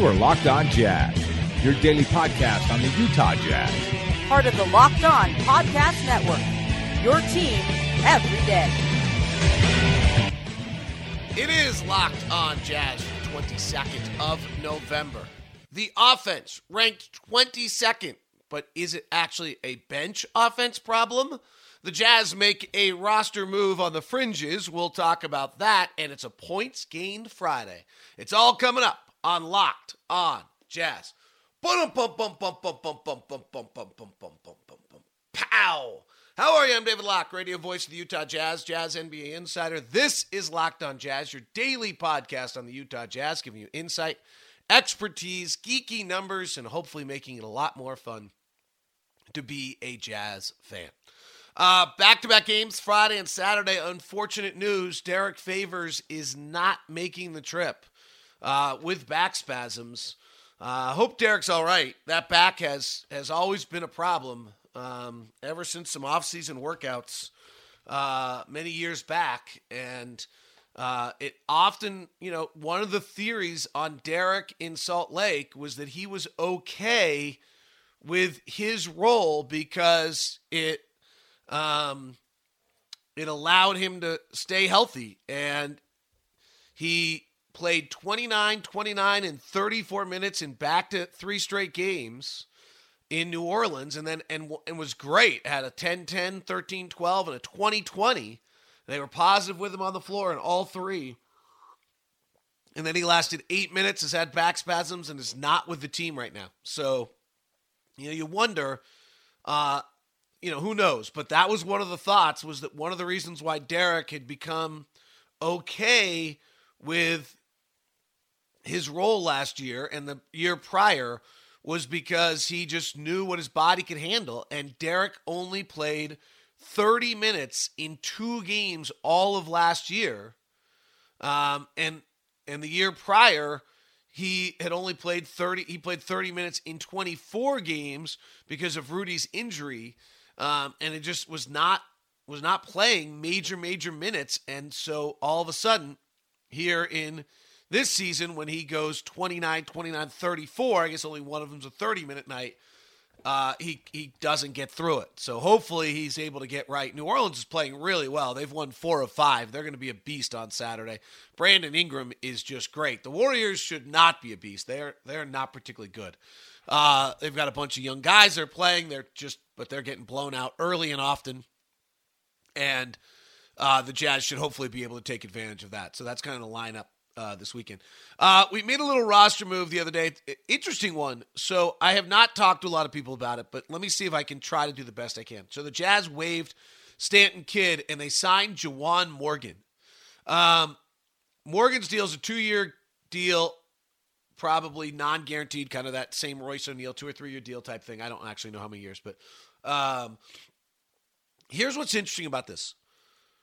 You are Locked On Jazz, your daily podcast on the Utah Jazz. Part of the Locked On Podcast Network. Your team every day. It is Locked On Jazz 22nd of November. The offense ranked 22nd, but is it actually a bench offense problem? The Jazz make a roster move on the fringes. We'll talk about that, and it's a points gained Friday. It's all coming up on Locked On Jazz. Pow! How are you? I'm David Locke, radio voice of the Utah Jazz, Jazz NBA insider. This is Locked On Jazz, your daily podcast on the Utah Jazz, giving you insight, expertise, geeky numbers, and hopefully making it a lot more fun to be a Jazz fan. Back to back games Friday and Saturday. Unfortunate news Derrick Favors is not making the trip uh, with back spasms. I uh, hope Derrick's all right. That back has has always been a problem um, ever since some offseason workouts uh, many years back, and uh, it often, you know, one of the theories on Derek in Salt Lake was that he was okay with his role because it um, it allowed him to stay healthy, and he played 29, 29, and 34 minutes in back to three straight games in New Orleans and then and, and was great. Had a 10 10, 13 12, and a 20 20. They were positive with him on the floor in all three. And then he lasted eight minutes, has had back spasms, and is not with the team right now. So, you know, you wonder, uh, you know, who knows? But that was one of the thoughts was that one of the reasons why Derrick had become okay with his role last year and the year prior was because he just knew what his body could handle. And Derek only played 30 minutes in two games all of last year. Um, and and the year prior, he had only played 30 he played 30 minutes in 24 games because of Rudy's injury. Um, and it just was not was not playing major major minutes and so all of a sudden here in this season, when he goes 29, 29, 34, I guess only one of them's a 30 minute night, uh, he, he doesn't get through it. So hopefully he's able to get right. New Orleans is playing really well. They've won four of five. They're going to be a beast on Saturday. Brandon Ingram is just great. The Warriors should not be a beast. They're, they're not particularly good. Uh, they've got a bunch of young guys they're playing. They're just, but they're getting blown out early and often. And uh, the Jazz should hopefully be able to take advantage of that. So that's kind of the lineup uh, this weekend. Uh, we made a little roster move the other day. Interesting one. So I have not talked to a lot of people about it, but let me see if I can try to do the best I can. So the Jazz waived Stanton Kidd and they signed Juwan Morgan. Um, Morgan's deal is a two year deal, probably non guaranteed, kind of that same Royce O'Neale two or three year deal type thing. I don't actually know how many years, but um, here's what's interesting about this.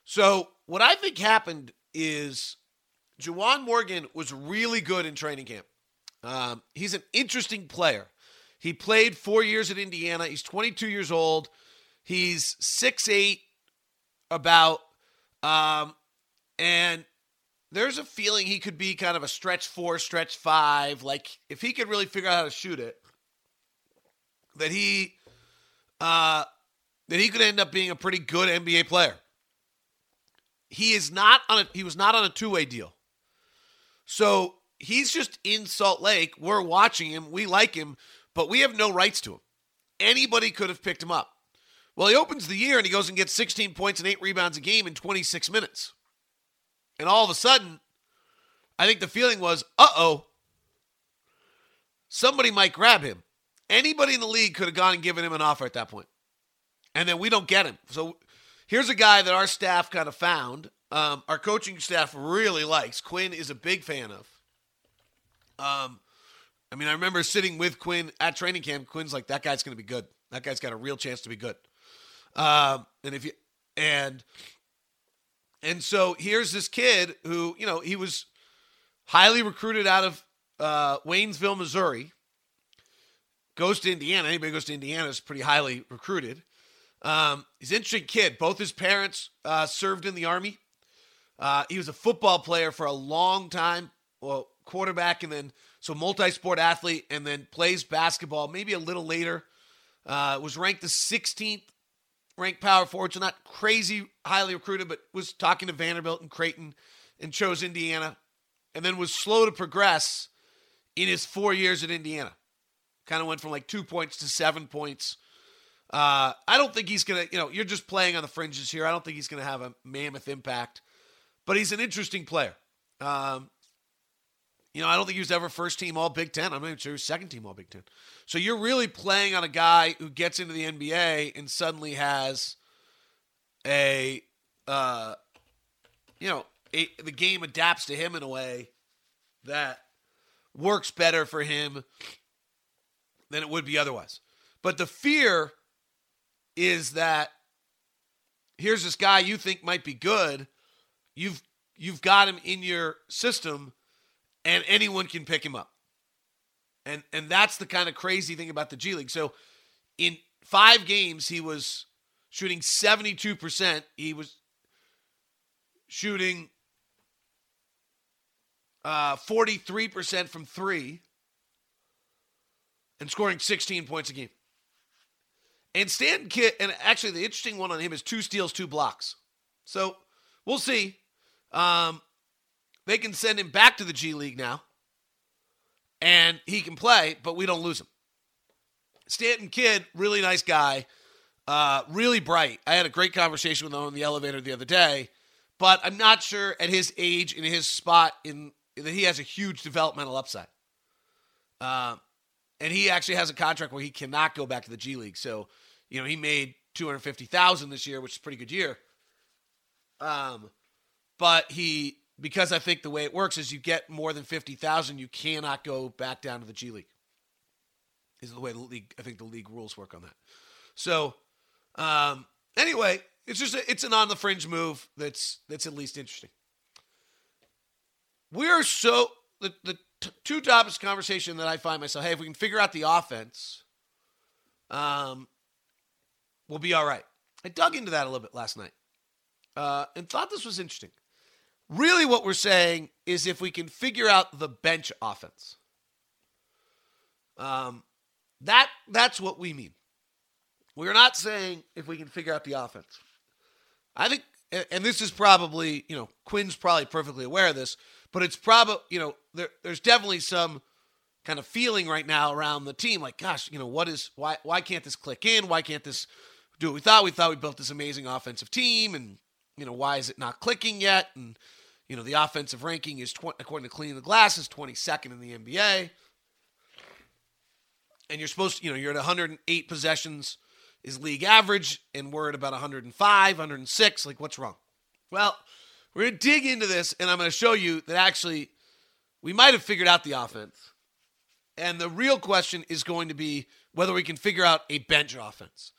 So, what I think happened is Juwan Morgan was really good in training camp. Um, he's an interesting player. He played four years at Indiana. He's 22 years old. He's 6'8, about. Um, and there's a feeling he could be kind of a stretch four, stretch five. Like, if he could really figure out how to shoot it, that he. Uh, that he could end up being a pretty good NBA player. He is not on a he was not on a two-way deal. So he's just in Salt Lake. We're watching him. We like him, but we have no rights to him. Anybody could have picked him up. Well, he opens the year and he goes and gets 16 points and eight rebounds a game in 26 minutes. And all of a sudden, I think the feeling was, uh oh, somebody might grab him. Anybody in the league could have gone and given him an offer at that point. And then we don't get him. So here's a guy that our staff kind of found um, our coaching staff really likes. Quinn is a big fan of. Um, I mean, I remember sitting with Quinn at training camp. Quinn's like, that guy's going to be good. That guy's got a real chance to be good. Um, and if you and and so here's this kid who you know he was highly recruited out of uh, Waynesville, Missouri. Goes to Indiana. Anybody goes to Indiana is pretty highly recruited. Um, he's an interesting kid. Both his parents uh, served in the army. Uh, he was a football player for a long time. well, quarterback and then so multi-sport athlete and then plays basketball maybe a little later. Uh, was ranked the 16th ranked power forward, so not crazy highly recruited, but was talking to Vanderbilt and Creighton and chose Indiana, and then was slow to progress in his four years at Indiana. Kind of went from like two points to seven points. Uh, I don't think he's gonna. You know, you're just playing on the fringes here. I don't think he's gonna have a mammoth impact, but he's an interesting player. Um, you know, I don't think he was ever first team All Big Ten. I'm not even sure he was second team All Big Ten. So you're really playing on a guy who gets into the NBA and suddenly has a, uh, you know, a, the game adapts to him in a way that works better for him than it would be otherwise. But the fear is that here's this guy you think might be good. You've you've got him in your system and anyone can pick him up. And and that's the kind of crazy thing about the G League. So in 5 games he was shooting 72%. He was shooting uh, 43% from 3 and scoring 16 points a game. And Stanton Kidd, and actually the interesting one on him is two steals, two blocks. So we'll see. Um, they can send him back to the G League now, and he can play, but we don't lose him. Stanton Kidd, really nice guy, uh, really bright. I had a great conversation with him on the elevator the other day, but I'm not sure at his age in his spot in that he has a huge developmental upside. Uh, and he actually has a contract where he cannot go back to the G League. So, you know, he made two hundred fifty thousand this year, which is a pretty good year. Um, but he because I think the way it works is you get more than 50,000, you cannot go back down to the G League. Is the way the league, I think the league rules work on that. So, um, anyway, it's just a, it's an on the fringe move that's that's at least interesting. We're so the the t- two topics conversation that I find myself. Hey, if we can figure out the offense, um, we'll be all right. I dug into that a little bit last night, uh, and thought this was interesting. Really, what we're saying is if we can figure out the bench offense, um, that that's what we mean. We're not saying if we can figure out the offense. I think, and this is probably, you know, Quinn's probably perfectly aware of this, but it's probably, you know, there, there's definitely some kind of feeling right now around the team, like, gosh, you know, what is why why can't this click in? Why can't this do what we thought? We thought we built this amazing offensive team, and you know, why is it not clicking yet? And you know, the offensive ranking is, tw- according to Cleaning the Glass, is 22nd in the NBA. And you're supposed to, you know, you're at 108 possessions is league average, and we're at about 105, 106. Like, what's wrong? Well, we're going to dig into this, and I'm going to show you that actually we might have figured out the offense. And the real question is going to be whether we can figure out a bench offense.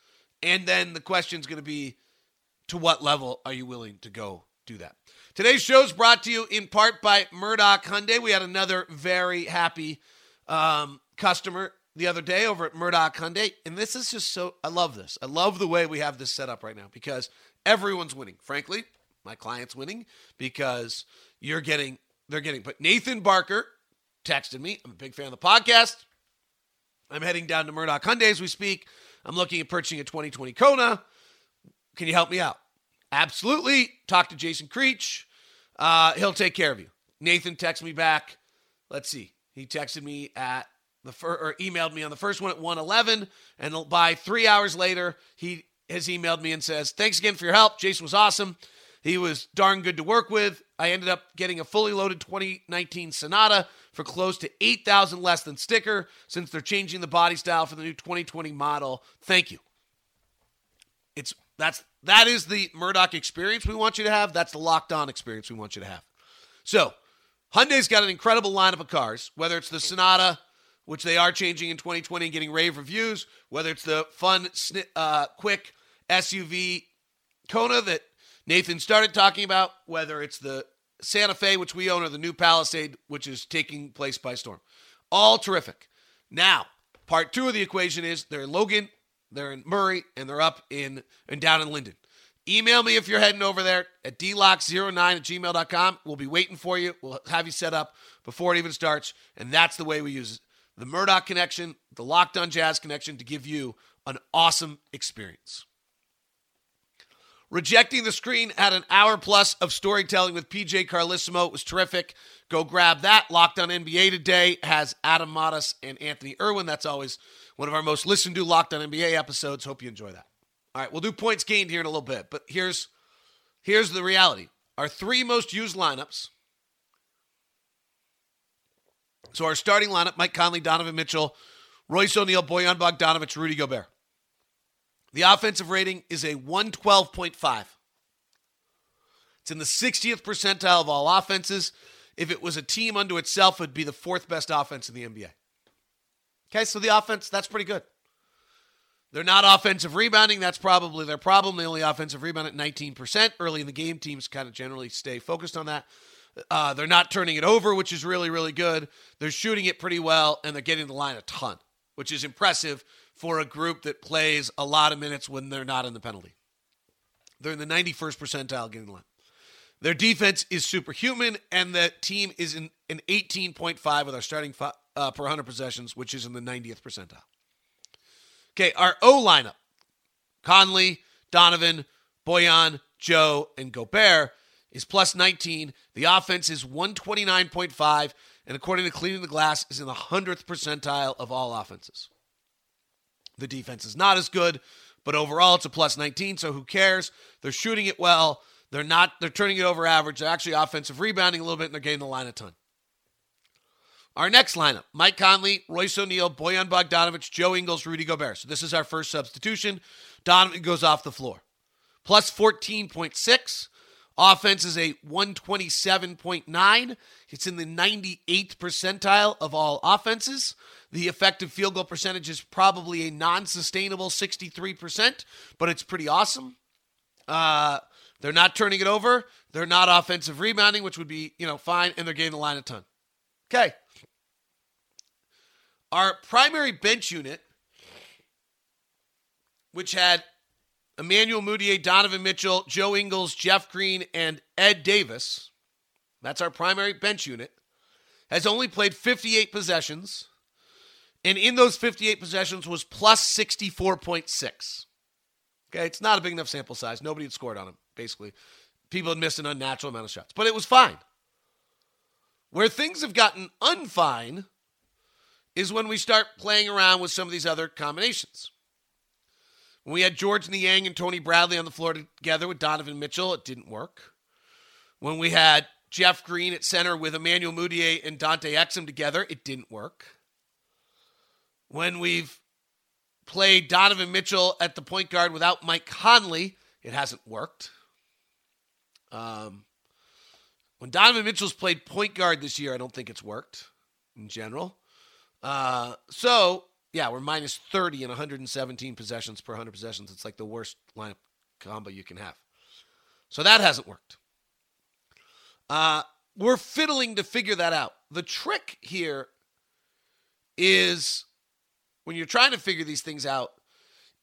And then the question is going to be to what level are you willing to go do that? Today's show is brought to you in part by Murdock Hyundai. We had another very happy um, customer the other day over at Murdock Hyundai. And this is just so, I love this. I love the way we have this set up right now because everyone's winning. Frankly, my client's winning because you're getting, they're getting, but Nathan Barker texted me. I'm a big fan of the podcast. I'm heading down to Murdock Hyundai as we speak. I'm looking at purchasing a 2020 Kona. Can you help me out? Absolutely. Talk to Jason Creech. Uh, he'll take care of you. Nathan texted me back. Let's see. He texted me at the first or emailed me on the first one at 111 and by 3 hours later he has emailed me and says, "Thanks again for your help. Jason was awesome. He was darn good to work with. I ended up getting a fully loaded 2019 Sonata for close to 8,000 less than sticker since they're changing the body style for the new 2020 model. Thank you." It's that's that is the Murdock experience we want you to have. That's the locked on experience we want you to have. So, Hyundai's got an incredible lineup of cars, whether it's the Sonata, which they are changing in 2020 and getting rave reviews, whether it's the fun, uh, quick SUV Kona that Nathan started talking about, whether it's the Santa Fe, which we own, or the new Palisade, which is taking place by storm. All terrific. Now, part two of the equation is they're in Logan, they're in Murray, and they're up in and down in Lindon. Email me if you're heading over there at dlock09 at gmail.com. We'll be waiting for you. We'll have you set up before it even starts. And that's the way we use it. The Murdock connection, the Locked on Jazz connection to give you an awesome experience. Rejecting the Screen had an hour plus of storytelling with PJ Carlesimo. It was terrific. Go grab that. Locked on NBA today has Adam Modis and Anthony Irwin. That's always one of our most listened to Locked on NBA episodes. Hope you enjoy that. All right, we'll do points gained here in a little bit, but here's here's the reality. Our three most used lineups. So our starting lineup: Mike Conley, Donovan Mitchell, Royce O'Neale, Bojan Bogdanovic, Rudy Gobert. The offensive rating is a 112.5. It's in the 60th percentile of all offenses. If it was a team unto itself, it would be the fourth best offense in the NBA. Okay, so the offense, that's pretty good. They're not offensive rebounding. That's probably their problem. They only offensive rebound at 19%. Early in the game, teams kind of generally stay focused on that. Uh, they're not turning it over, which is really, really good. They're shooting it pretty well, and they're getting the line a ton, which is impressive for a group that plays a lot of minutes when they're not in the penalty. They're in the 91st percentile getting the line. Their defense is superhuman, and the team is in an 18.5 with our starting uh, per 100 possessions, which is in the 90th percentile. Okay, our O lineup Conley, Donovan, Bojan, Joe, and Gobert is plus 19. The offense is 129.5, and according to Cleaning the Glass, is in the 100th percentile of all offenses. The defense is not as good, but overall it's a plus 19, so who cares? They're shooting it well. They're not they're turning it over average. They're actually offensive rebounding a little bit and they're getting the line a ton. Our next lineup Mike Conley, Royce O'Neale, Bojan Bogdanovic, Joe Ingles, Rudy Gobert. So this is our first substitution. Donovan goes off the floor. Plus 14.6. Offense is a 127.9. It's in the 98th percentile of all offenses. The effective field goal percentage is probably a non sustainable 63%, but it's pretty awesome. Uh, they're not turning it over. They're not offensive rebounding, which would be, you know, fine, and they're getting the line a ton. Okay. Our primary bench unit, which had Emmanuel Mudiay, Donovan Mitchell, Joe Ingles, Jeff Green, and Ed Davis, that's our primary bench unit, has only played 58 possessions. And in those 58 possessions was plus 64.6. Okay, it's not a big enough sample size. Nobody had scored on him, basically. People had missed an unnatural amount of shots, but it was fine. Where things have gotten unfine is when we start playing around with some of these other combinations. When we had George Niang and Tony Bradley on the floor together with Donovan Mitchell, it didn't work. When we had Jeff Green at center with Emmanuel Mudiay and Dante Exum together, it didn't work. When we've played Donovan Mitchell at the point guard without Mike Conley, it hasn't worked. Um, when Donovan Mitchell's played point guard this year, I don't think it's worked in general. Uh, so, yeah, we're minus 30 and 117 possessions per 100 possessions. It's like the worst lineup combo you can have. So that hasn't worked. Uh, we're fiddling to figure that out. The trick here is when you're trying to figure these things out,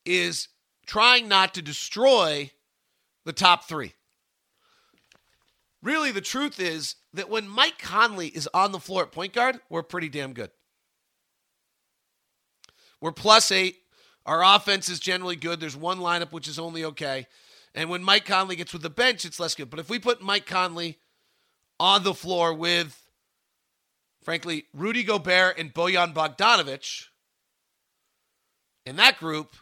is trying not to destroy the top three. Really, the truth is that when Mike Conley is on the floor at point guard, we're pretty damn good. We're plus eight. Our offense is generally good. There's one lineup which is only okay. And when Mike Conley gets with the bench, it's less good. But if we put Mike Conley on the floor with, frankly, Rudy Gobert and Bojan Bogdanovic in that group,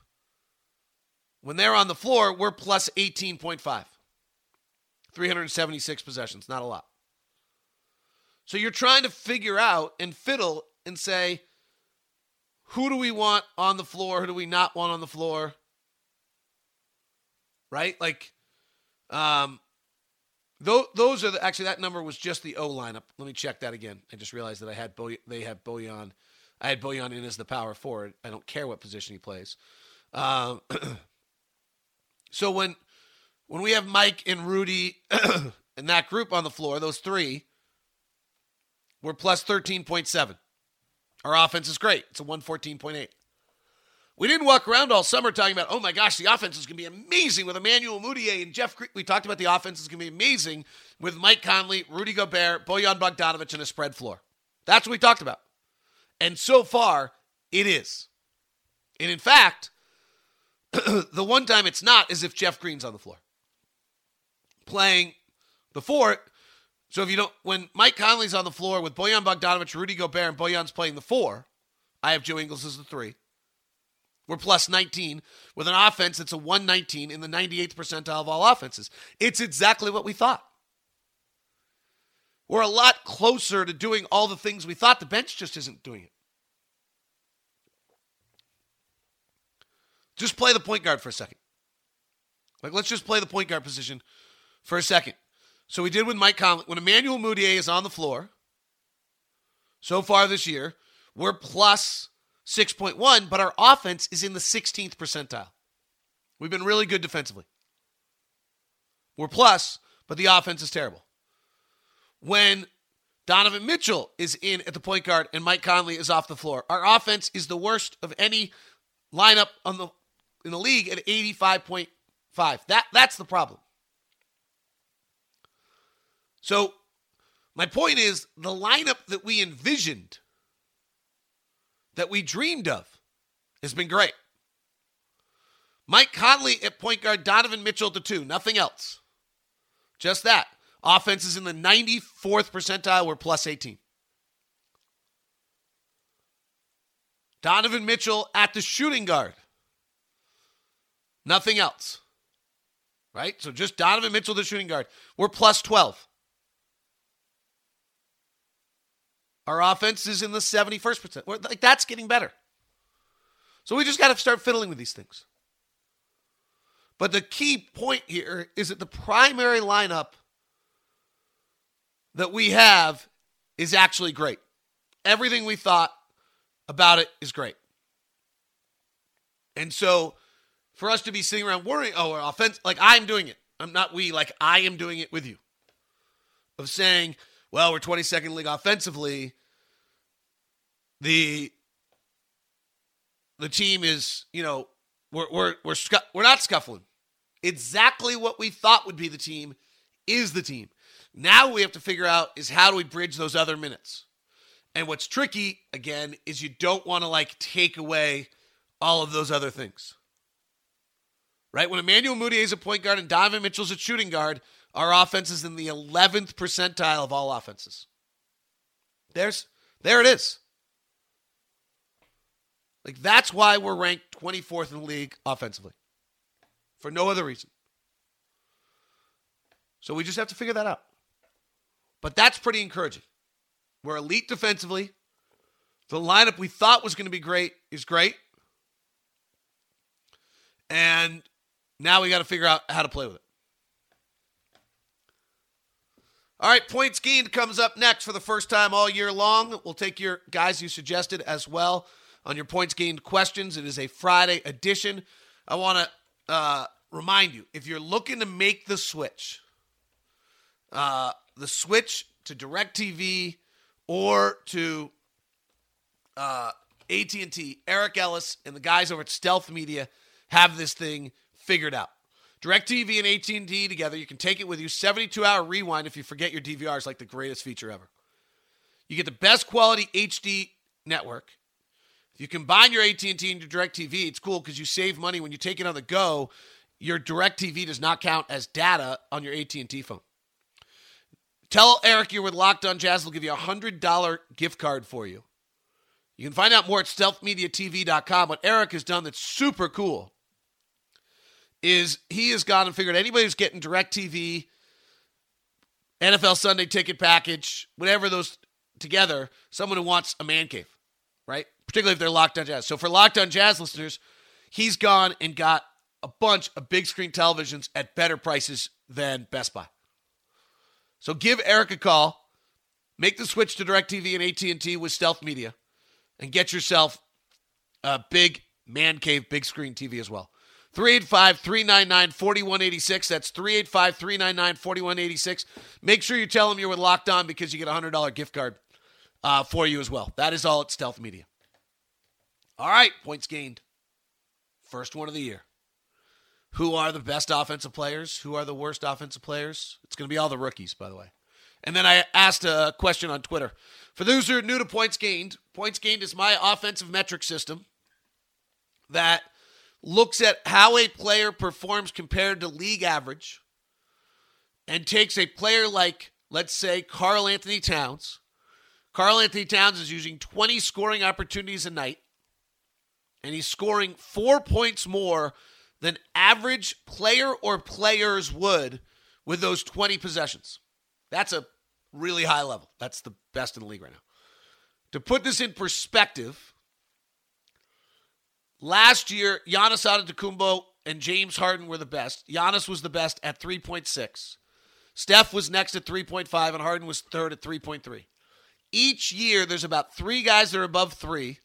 when they're on the floor, we're plus 18.5. 376 possessions, not a lot. So you're trying to figure out and fiddle and say, who do we want on the floor? Who do we not want on the floor? Right? Like, um, those, those are the, actually that number was just the O lineup. Let me check that again. I just realized that I had Bo, they had Bojan. I had Bojan in as the power forward. I don't care what position he plays. Um, so when when we have Mike and Rudy and that group on the floor, those three, we're plus 13.7. Our offense is great. It's a 114.8. We didn't walk around all summer talking about, oh my gosh, the offense is going to be amazing with Emmanuel Mudiay and Jeff. Cre-. We talked about the offense is going to be amazing with Mike Conley, Rudy Gobert, Bojan Bogdanovic, and a spread floor. That's what we talked about. And so far, it is. And in fact, the one time it's not is if Jeff Green's on the floor playing the four. So if you don't, when Mike Conley's on the floor with Bojan Bogdanovic, Rudy Gobert, and Bojan's playing the four, I have Joe Ingles as the three. We're plus 19 with an offense that's a 119 in the 98th percentile of all offenses. It's exactly what we thought. We're a lot closer to doing all the things we thought. The bench just isn't doing it. Just play the point guard for a second. Like, let's just play the point guard position for a second. So we did with Mike Conley. When Emmanuel Mudiay is on the floor, so far this year, we're plus 6.1, but our offense is in the 16th percentile. We've been really good defensively. We're plus, but the offense is terrible. When Donovan Mitchell is in at the point guard and Mike Conley is off the floor, our offense is the worst of any lineup on the in the league at 85.5. That that's the problem. So my point is the lineup that we envisioned that we dreamed of has been great. Mike Conley at point guard, Donovan Mitchell to two, nothing else. Just that. Offense is in the 94th percentile, we're plus 18. Donovan Mitchell at the shooting guard. Nothing else. Right? So just Donovan Mitchell, the shooting guard. We're plus 12. Our offense is in the 71st percent. We're, like that's getting better. So we just got to start fiddling with these things. But the key point here is that the primary lineup that we have is actually great. Everything we thought about it is great. And so for us to be sitting around worrying, oh, our offense, like I'm doing it. I'm not we, like I am doing it with you. Of saying, well, we're 22nd league offensively. The the team is, you know, we're we're we're scu- we're not scuffling. Exactly what we thought would be the team is the team. Now we have to figure out is how do we bridge those other minutes. And what's tricky again is you don't want to like take away all of those other things. Right? When Emmanuel Mudiay is a point guard and Donovan Mitchell's a shooting guard, our offense is in the 11th percentile of all offenses. There's there it is. Like that's why we're ranked 24th in the league offensively. For no other reason. So we just have to figure that out. But that's pretty encouraging. We're elite defensively. The lineup we thought was going to be great is great. And now we got to figure out how to play with it. All right, points gained comes up next for the first time all year long. We'll take your guys you suggested as well on your points gained questions. It is a Friday edition. I want to uh, remind you if you're looking to make the switch, uh, the switch to DirecTV or to uh, AT&T, Eric Ellis and the guys over at Stealth Media have this thing figured out. DirecTV and AT&T together, you can take it with you. 72-hour rewind if you forget your DVR is like the greatest feature ever. You get the best quality HD network. If you combine your AT&T and your DirecTV, it's cool because you save money when you take it on the go. Your DirecTV does not count as data on your AT&T phone. Tell Eric you're with Locked On Jazz. We'll give you a $100 gift card for you. You can find out more at stealthmediatv.com. What Eric has done that's super cool is he has gone and figured anybody who's getting DirecTV, NFL Sunday ticket package, whatever those together, someone who wants a man cave, right? Particularly if they're Locked On Jazz. So for Locked On Jazz listeners, he's gone and got a bunch of big screen televisions at better prices than Best Buy. So give Eric a call, make the switch to DirecTV and AT&T with Stealth Media, and get yourself a big man cave big screen TV as well. 385 399 4186. That's 385 399 4186. Make sure you tell them you're with Locked On because you get a $100 gift card uh, for you as well. That is all at Stealth Media. All right, points gained. First one of the year. Who are the best offensive players? Who are the worst offensive players? It's going to be all the rookies, by the way. And then I asked a question on Twitter. For those who are new to points gained, points gained is my offensive metric system that looks at how a player performs compared to league average and takes a player like, let's say, Karl Anthony Towns. Karl Anthony Towns is using 20 scoring opportunities a night, and he's scoring four points more than average player or players would with those 20 possessions. That's a really high level. That's the best in the league right now. To put this in perspective, last year, Giannis Antetokounmpo and James Harden were the best. Giannis was the best at 3.6. Steph was next at 3.5, and Harden was third at 3.3. Each year, there's about three guys that are above three,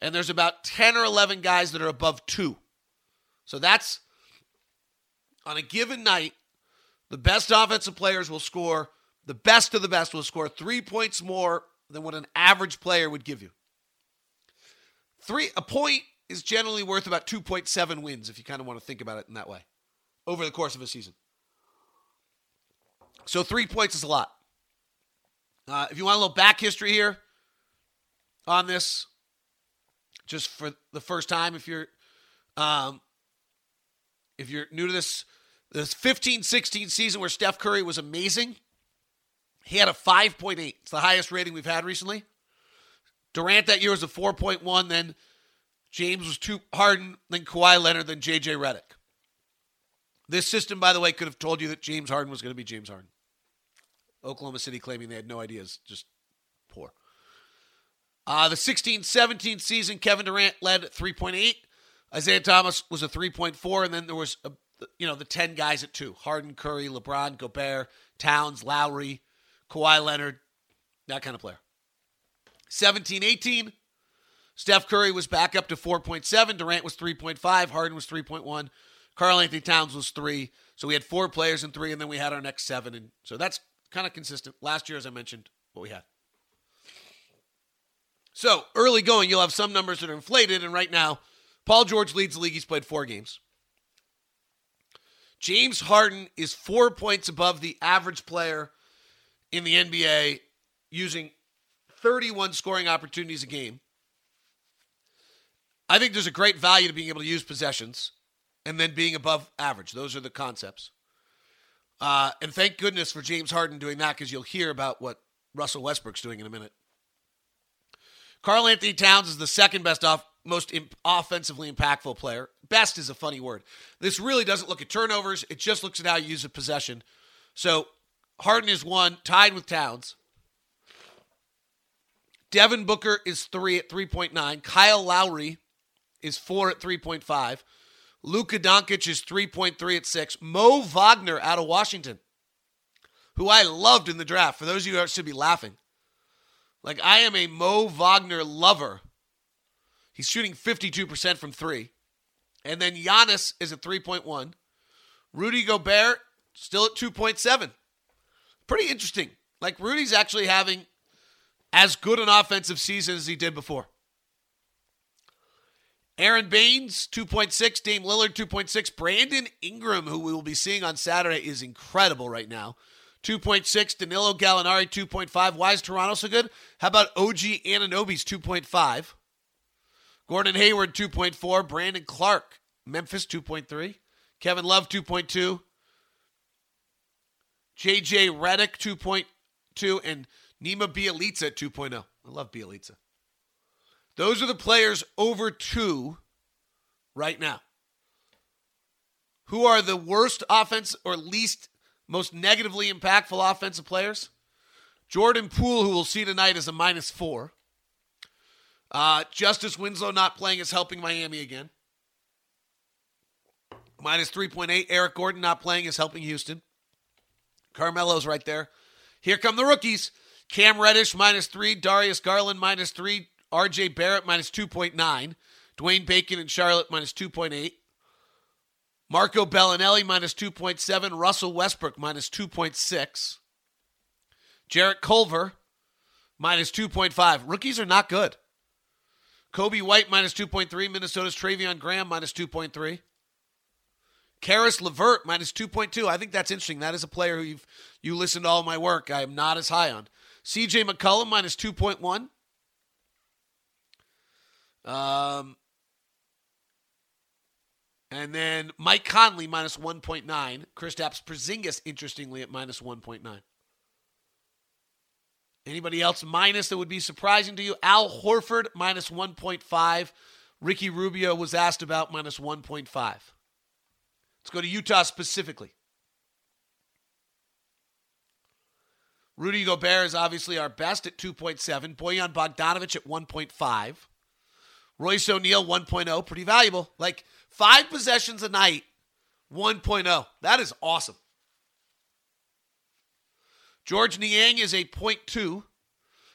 and there's about 10 or 11 guys that are above two. So that's on a given night, the best offensive players will score, the best of the best will score three points more than what an average player would give you. Three a point is generally worth about 2.7 wins if you kind of want to think about it in that way over the course of a season. So three points is a lot. Uh, if you want a little back history here on this, just for the first time, if you're um, if you're new to this, this 15-16 season where Steph Curry was amazing, he had a 5.8. It's the highest rating we've had recently. Durant that year was a 4.1. Then James was two Harden, then Kawhi Leonard, then JJ Redick. This system, by the way, could have told you that James Harden was going to be James Harden. Oklahoma City claiming they had no ideas, just poor. Uh, the 16 17 season, Kevin Durant led 3.8. Isaiah Thomas was a 3.4, and then there was, a, you know, the 10 guys at two Harden, Curry, LeBron, Gobert, Towns, Lowry, Kawhi Leonard, that kind of player. 17 18, Steph Curry was back up to 4.7. Durant was 3.5. Harden was 3.1. Karl Anthony Towns was three. So we had four players in three, and then we had our next seven. And so that's kind of consistent. Last year, as I mentioned, what we had. So early going, you'll have some numbers that are inflated. And right now, Paul George leads the league. He's played four games. James Harden is four points above the average player in the NBA using 31 scoring opportunities a game. I think there's a great value to being able to use possessions and then being above average. Those are the concepts. Uh, and thank goodness for James Harden doing that because you'll hear about what Russell Westbrook's doing in a minute. Karl Anthony Towns is the second best off, most imp- offensively impactful player. Best is a funny word. This really doesn't look at turnovers, it just looks at how you use a possession. So Harden is one, tied with Towns. Devin Booker is three at 3.9. Kyle Lowry is four at 3.5. Luka Doncic is 3.3 at six. Mo Wagner out of Washington, who I loved in the draft. For those of you who should be laughing, like I am a Mo Wagner lover. He's shooting 52% from three. And then Giannis is at 3.1. Rudy Gobert still at 2.7. Pretty interesting. Like Rudy's actually having as good an offensive season as he did before. Aron Baynes, 2.6. Dame Lillard, 2.6. Brandon Ingram, who we will be seeing on Saturday, is incredible right now. 2.6. Danilo Gallinari, 2.5. Why is Toronto so good? How about OG Anunoby's 2.5? Gordon Hayward, 2.4. Brandon Clarke, Memphis, 2.3. Kevin Love, 2.2. JJ Redick, 2.2. And Nema Bjelica at 2.0. I love Bjelica. Those are the players over two right now. Who are the worst offense or least most negatively impactful offensive players? Jordan Poole, who we'll see tonight, is a minus four. Uh, Justice Winslow not playing is helping Miami again. Minus 3.8. Eric Gordon not playing is helping Houston. Carmelo's right there. Here come the rookies. Cam Reddish minus three. Darius Garland minus three. RJ Barrett minus 2.9. Dwayne Bacon and Charlotte minus 2.8. Marco Belinelli minus 2.7. Russell Westbrook minus 2.6. Jarrett Culver minus 2.5. Rookies are not good. Coby White minus 2.3. Minnesota's Treveon Graham minus 2.3. Caris LeVert minus 2.2. I think that's interesting. That is a player who you've you listened to all my work. I am not as high on. CJ McCollum minus 2.1. Um, and then Mike Conley minus 1.9. Chris Kristaps Porzingis, interestingly, at minus 1.9. Anybody else minus that would be surprising to you? Al Horford minus 1.5. Ricky Rubio was asked about minus 1.5. Let's go to Utah specifically. Rudy Gobert is obviously our best at 2.7. Bojan Bogdanovic at 1.5. Royce O'Neale 1.0. Pretty valuable. Like five possessions a night, 1.0. That is awesome. George Niang is a 0.2.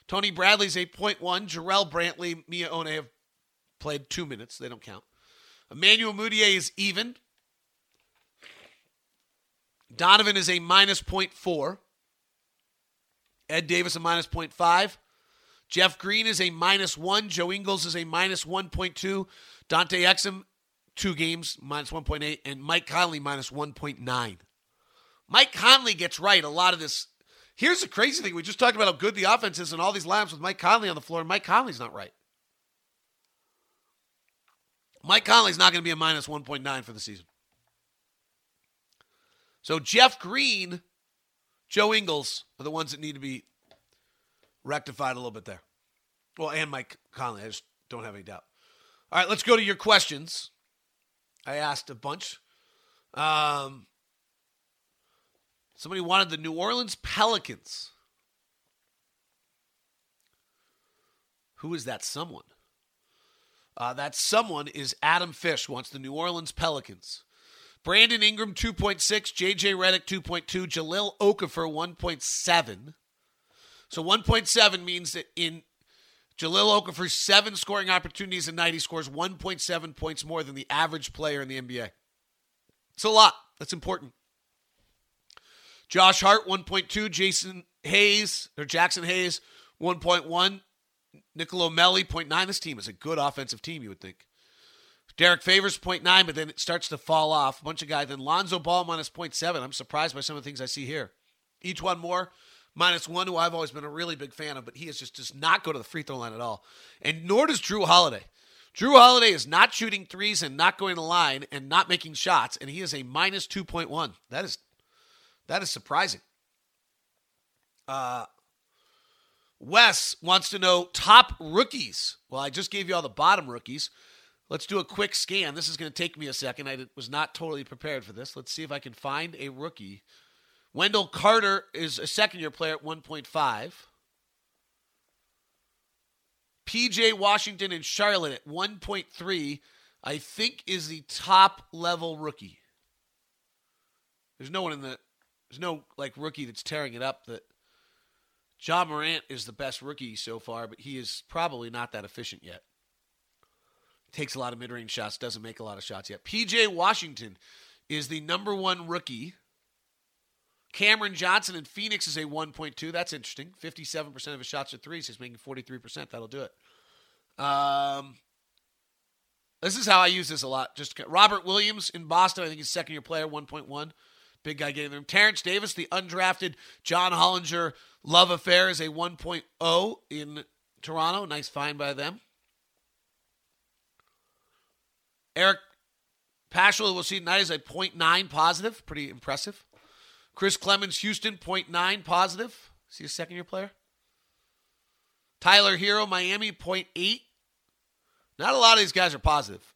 Tony Bradley's a 0.1. Jarrell Brantley, Miye Oni have played two minutes. They don't count. Emmanuel Mudiay is even. Donovan is a minus 0.4. Ed Davis a minus 0.5. Jeff Green is a minus 1. Joe Ingles is a minus 1.2. Dante Exum, two games, minus 1.8. And Mike Conley, minus 1.9. Mike Conley gets right a lot of this. Here's the crazy thing. We just talked about how good the offense is and all these lineups with Mike Conley on the floor. And Mike Conley's not right. Mike Conley's not going to be a minus 1.9 for the season. So Jeff Green Joe Ingles are the ones that need to be rectified a little bit there. Well, and Mike Conley. I just don't have any doubt. All right, let's go to your questions. I asked a bunch. Um, somebody wanted the New Orleans Pelicans. Who is that someone? Uh, that someone is Adam Fish, wants the New Orleans Pelicans. Brandon Ingram 2.6, JJ Redick 2.2, Jahlil Okafor 1.7. So 1.7 means that in Jahlil Okafor's seven scoring opportunities a night, he scores 1.7 points more than the average player in the NBA. It's a lot. That's important. Josh Hart 1.2, Jason Hayes or Jaxson Hayes 1.1, Nicolo Melli 0.9. This team is a good offensive team, you would think. Derrick Favors 0.9, but then it starts to fall off. A bunch of guys. Then Lonzo Ball minus 0.7. I'm surprised by some of the things I see here. E'Twaun Moore, minus one, who I've always been a really big fan of, but he is just does not go to the free throw line at all. And nor does Jrue Holiday. Jrue Holiday is not shooting threes and not going to line and not making shots, and he is a minus 2.1. That is that is surprising. Uh Wes wants to know top rookies. Well, I just gave you all the bottom rookies. Let's do a quick scan. This is going to take me a second. I was not totally prepared for this. Let's see if I can find a rookie. Wendell Carter is a second year player at 1.5. PJ Washington and Charlotte at 1.3, I think is the top level rookie. There's no one in the there's no like rookie that's tearing it up that Ja Morant is the best rookie so far, but he is probably not that efficient yet takes a lot of mid-range shots, doesn't make a lot of shots yet. PJ Washington is the number one rookie. Cameron Johnson in Phoenix is a 1.2. That's interesting. 57% of his shots are threes. He's making 43%. That'll do it. Um, this is how I use this a lot. Just Robert Williams in Boston. I think he's second year player, 1.1. Big guy getting them. Terence Davis, the undrafted John Hollinger love affair, is a 1.0 in Toronto. Nice find by them. Eric Paschall, we'll see tonight, is a 0.9 positive. Pretty impressive. Chris Clemons, Houston, 0.9 positive. See a second year player. Tyler Herro, Miami, 0.8. Not a lot of these guys are positive.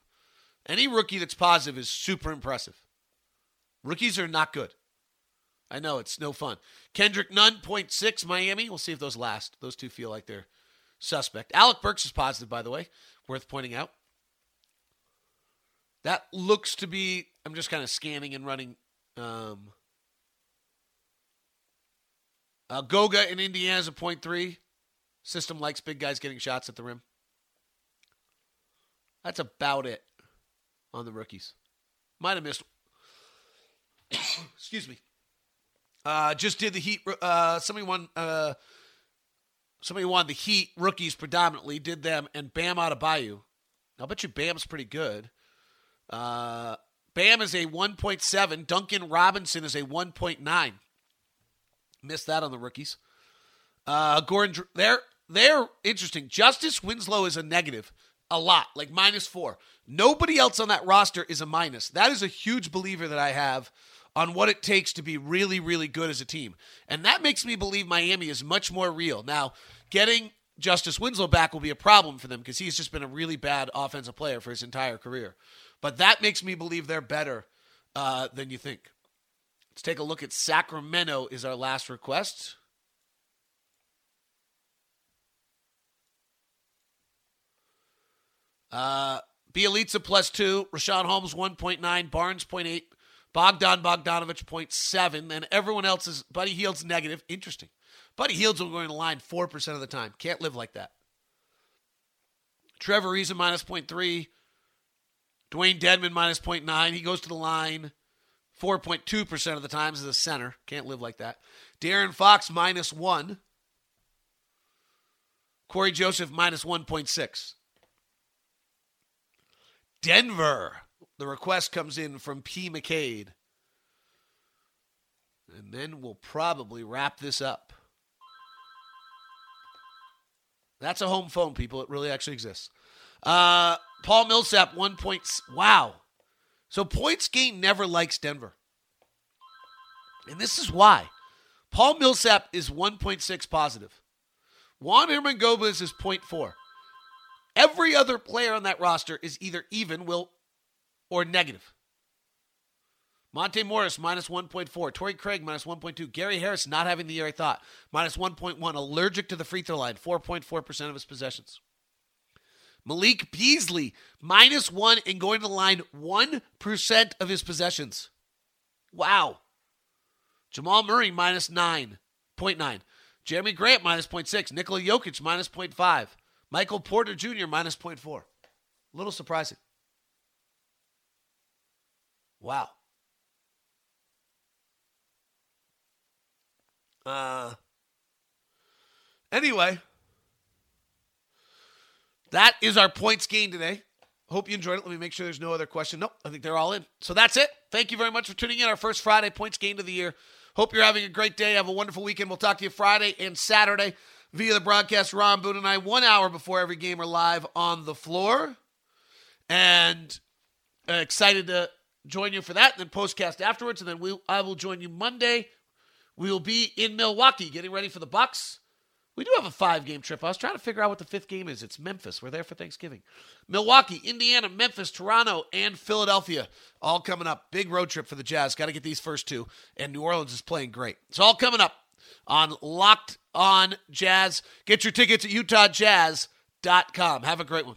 Any rookie that's positive is super impressive. Rookies are not good. I know it's no fun. Kendrick Nunn, 0.6, Miami. We'll see if those last. Those two feel like they're suspect. Alec Burks is positive, by the way, worth pointing out. That looks to be. I'm just kind of scanning and running. Um, uh, Goga in Indiana is a point three. System likes big guys getting shots at the rim. That's about it on the rookies. Might have missed. Excuse me. Uh, just did the Heat. Uh, somebody won. Uh, somebody wanted the Heat rookies predominantly, did them, and Bam Adebayo. I'll bet you Bam's pretty good. Uh, Bam is a 1.7. Duncan Robinson is a 1.9. Missed that on the rookies. Uh, Gordon, they're they're interesting. Justice Winslow is a negative, a lot, like minus four. Nobody else on that roster is a minus. That is a huge believer that I have on what it takes to be really, really good as a team. And that makes me believe Miami is much more real. Now, getting Justice Winslow back will be a problem for them because he's just been a really bad offensive player for his entire career. But that makes me believe they're better uh, than you think. Let's take a look at Sacramento, is our last request. Uh, Bjelica plus two, Richaun Holmes 1.9, Barnes 0.8, Bogdan Bogdanovic 0.7, and everyone else is Buddy Hield's negative. Interesting. Buddy Hield's going to line 4% of the time. Can't live like that. Trevor Ariza minus 0.3, Dewayne Dedmon minus 0.9. He goes to the line 4.2% of the times as a center. Can't live like that. De'Aaron Fox minus 1. Cory Joseph minus 1.6. Denver. The request comes in from P. McCade. And then we'll probably wrap this up. That's a home phone, people. It really actually exists. Uh, Paul Millsap, one point. Wow. So points gain never likes Denver. And this is why. Paul Millsap is 1.6 positive. Juan Hernangomez is 0.4. Every other player on that roster is either even, will, or negative. Monte Morris minus 1.4. Torrey Craig minus 1.2. Gary Harris not having the year I thought. Minus 1.1. Allergic to the free throw line. 4.4% of his possessions. Malik Beasley minus 1 and going to the line 1% of his possessions. Wow. Jamal Murray minus 9.9. Jerami Grant minus 0.6. Nikola Jokic minus 0.5. Michael Porter Jr. minus 0.4. A little surprising. Wow. Uh, anyway, that is our points gain today. Hope you enjoyed it. Let me make sure there's no other question. Nope, I think they're all in. So that's it. Thank you very much for tuning in. Our first Friday points gained of the year. Hope you're having a great day. Have a wonderful weekend. We'll talk to you Friday and Saturday via the broadcast. Ron Boone and I, one hour before every game, are live on the floor. And uh, excited to join you for that. And then postcast afterwards. And then we, I will join you Monday. We will be in Milwaukee getting ready for the Bucks. We do have a five game trip. I was trying to figure out what the fifth game is. It's Memphis. We're there for Thanksgiving. Milwaukee, Indiana, Memphis, Toronto, and Philadelphia all coming up. Big road trip for the Jazz. Got to get these first two. And New Orleans is playing great. It's all coming up on Locked On Jazz. Get your tickets at UtahJazz.com. Have a great one.